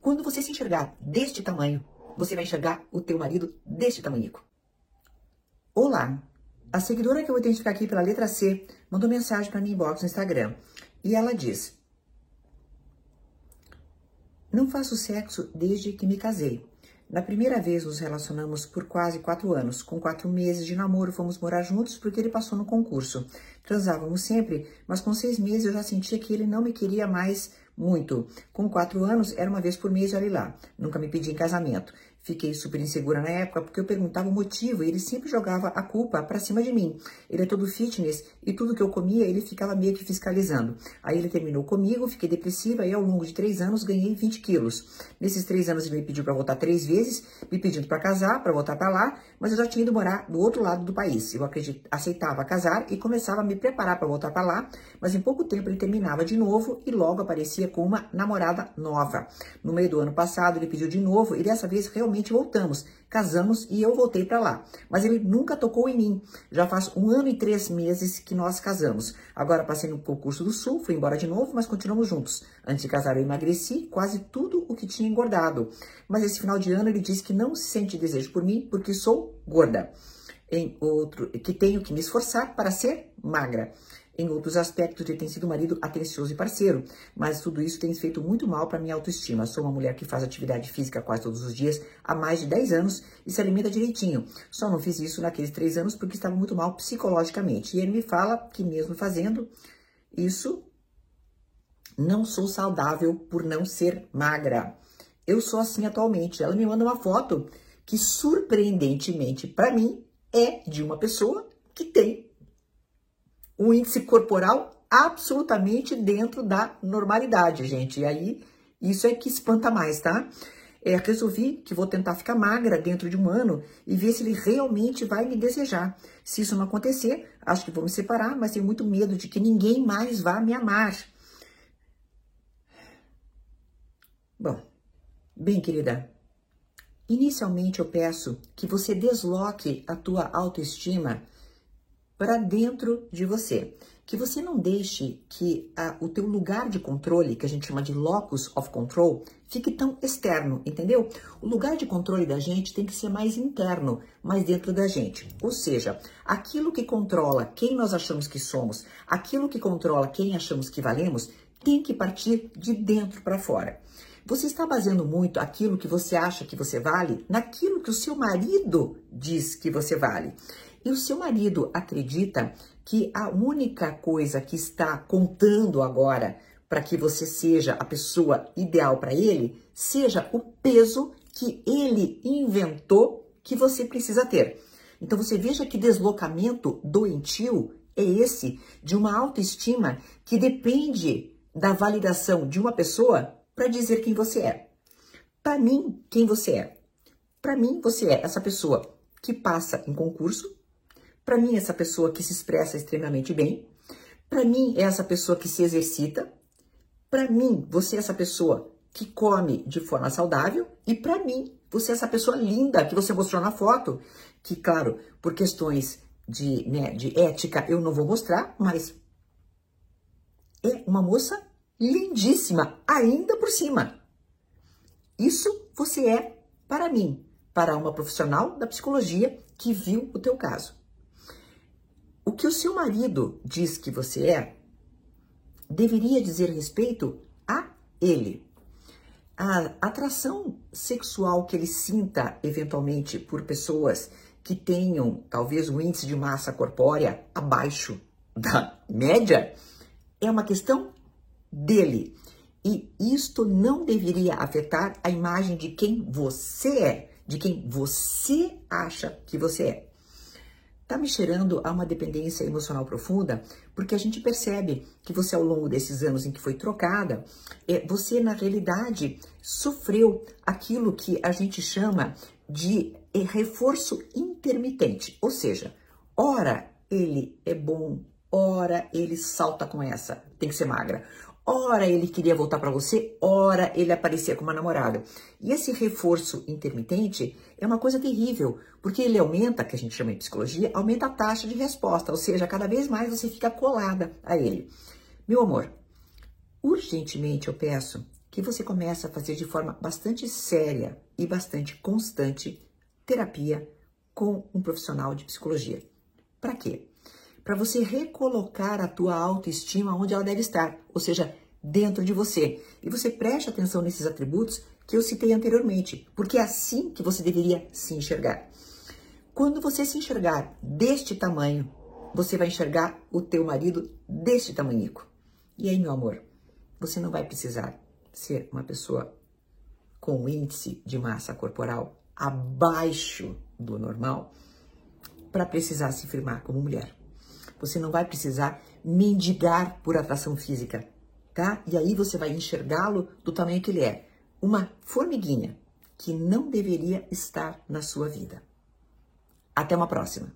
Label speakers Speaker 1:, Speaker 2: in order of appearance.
Speaker 1: Quando você se enxergar deste tamanho, você vai enxergar o teu marido deste tamanhico. Olá, a seguidora que eu vou identificar aqui pela letra C mandou mensagem para mim inbox no Instagram e ela diz: Não faço sexo desde que me casei. Na primeira vez nos relacionamos por quase quatro anos. Com quatro meses de namoro, fomos morar juntos porque ele passou no concurso. Transávamos sempre, mas com seis meses eu já sentia que ele não me queria mais muito. Com quatro anos, era uma vez por mês, olha lá. Nunca me pedi em casamento. Fiquei super insegura na época porque eu perguntava o motivo e ele sempre jogava a culpa para cima de mim. Ele é todo fitness e tudo que eu comia ele ficava meio que fiscalizando. Aí ele terminou comigo, fiquei depressiva e ao longo de três anos ganhei 20 quilos. Nesses três anos ele me pediu para voltar três vezes, me pedindo para casar, para voltar para lá, mas eu já tinha ido morar do outro lado do país. Eu acredito, aceitava casar e começava a me preparar para voltar para lá, mas em pouco tempo ele terminava de novo e logo aparecia com uma namorada nova. No meio do ano passado ele pediu de novo e dessa vez realmente voltamos, casamos e eu voltei para lá. Mas ele nunca tocou em mim. Já faz um ano e três meses que nós casamos. Agora passei no concurso do Sul, fui embora de novo, mas continuamos juntos. Antes de casar eu emagreci quase tudo o que tinha engordado. Mas esse final de ano ele disse que não sente desejo por mim porque sou gorda. Em outro, que tenho que me esforçar para ser magra. Em outros aspectos, ele tem sido um marido atencioso e parceiro, mas tudo isso tem feito muito mal para minha autoestima. Sou uma mulher que faz atividade física quase todos os dias há mais de 10 anos e se alimenta direitinho. Só não fiz isso naqueles 3 anos porque estava muito mal psicologicamente. E ele me fala que, mesmo fazendo isso, não sou saudável por não ser magra. Eu sou assim atualmente. Ela me manda uma foto que, surpreendentemente para mim, é de uma pessoa que tem um índice corporal absolutamente dentro da normalidade, gente. E aí, isso é que espanta mais, tá? É, resolvi que vou tentar ficar magra dentro de um ano e ver se ele realmente vai me desejar. Se isso não acontecer, acho que vou me separar, mas tenho muito medo de que ninguém mais vá me amar. Bom, bem, querida, inicialmente eu peço que você desloque a tua autoestima para dentro de você. Que você não deixe que a, o teu lugar de controle, que a gente chama de locus of control, fique tão externo, entendeu? O lugar de controle da gente tem que ser mais interno, mais dentro da gente. Ou seja, aquilo que controla quem nós achamos que somos, aquilo que controla quem achamos que valemos, tem que partir de dentro para fora. Você está baseando muito aquilo que você acha que você vale naquilo que o seu marido diz que você vale e o seu marido acredita que a única coisa que está contando agora para que você seja a pessoa ideal para ele seja o peso que ele inventou que você precisa ter. Então você veja que deslocamento doentio é esse de uma autoestima que depende da validação de uma pessoa para dizer quem você é. Para mim, quem você é? Para mim, você é essa pessoa que passa em concurso, para mim, essa pessoa que se expressa extremamente bem. Para mim, é essa pessoa que se exercita. Para mim, você é essa pessoa que come de forma saudável. E para mim, você é essa pessoa linda que você mostrou na foto. Que, claro, por questões de, né, de ética, eu não vou mostrar, mas é uma moça lindíssima, ainda por cima. Isso você é para mim, para uma profissional da psicologia que viu o teu caso. O que o seu marido diz que você é deveria dizer respeito a ele. A atração sexual que ele sinta eventualmente por pessoas que tenham talvez um índice de massa corpórea abaixo da média é uma questão dele. E isto não deveria afetar a imagem de quem você é, de quem você acha que você é está me cheirando a uma dependência emocional profunda, porque a gente percebe que você, ao longo desses anos em que foi trocada, é, você, na realidade, sofreu aquilo que a gente chama de é, reforço intermitente. Ou seja, ora ele é bom, ora ele salta com essa, tem que ser magra. Ora ele queria voltar para você, ora ele aparecia com uma namorada. E esse reforço intermitente é uma coisa terrível, porque ele aumenta, que a gente chama de psicologia, aumenta a taxa de resposta, ou seja, cada vez mais você fica colada a ele. Meu amor, urgentemente eu peço que você começa a fazer de forma bastante séria e bastante constante terapia com um profissional de psicologia. Para quê? Para você recolocar a tua autoestima onde ela deve estar, ou seja, dentro de você. E você preste atenção nesses atributos que eu citei anteriormente, porque é assim que você deveria se enxergar. Quando você se enxergar deste tamanho, você vai enxergar o teu marido deste tamanhico. E aí, meu amor, você não vai precisar ser uma pessoa com índice de massa corporal abaixo do normal para precisar se firmar como mulher. Você não vai precisar mendigar por atração física, tá? E aí você vai enxergá-lo do tamanho que ele é, uma formiguinha que não deveria estar na sua vida. Até uma próxima.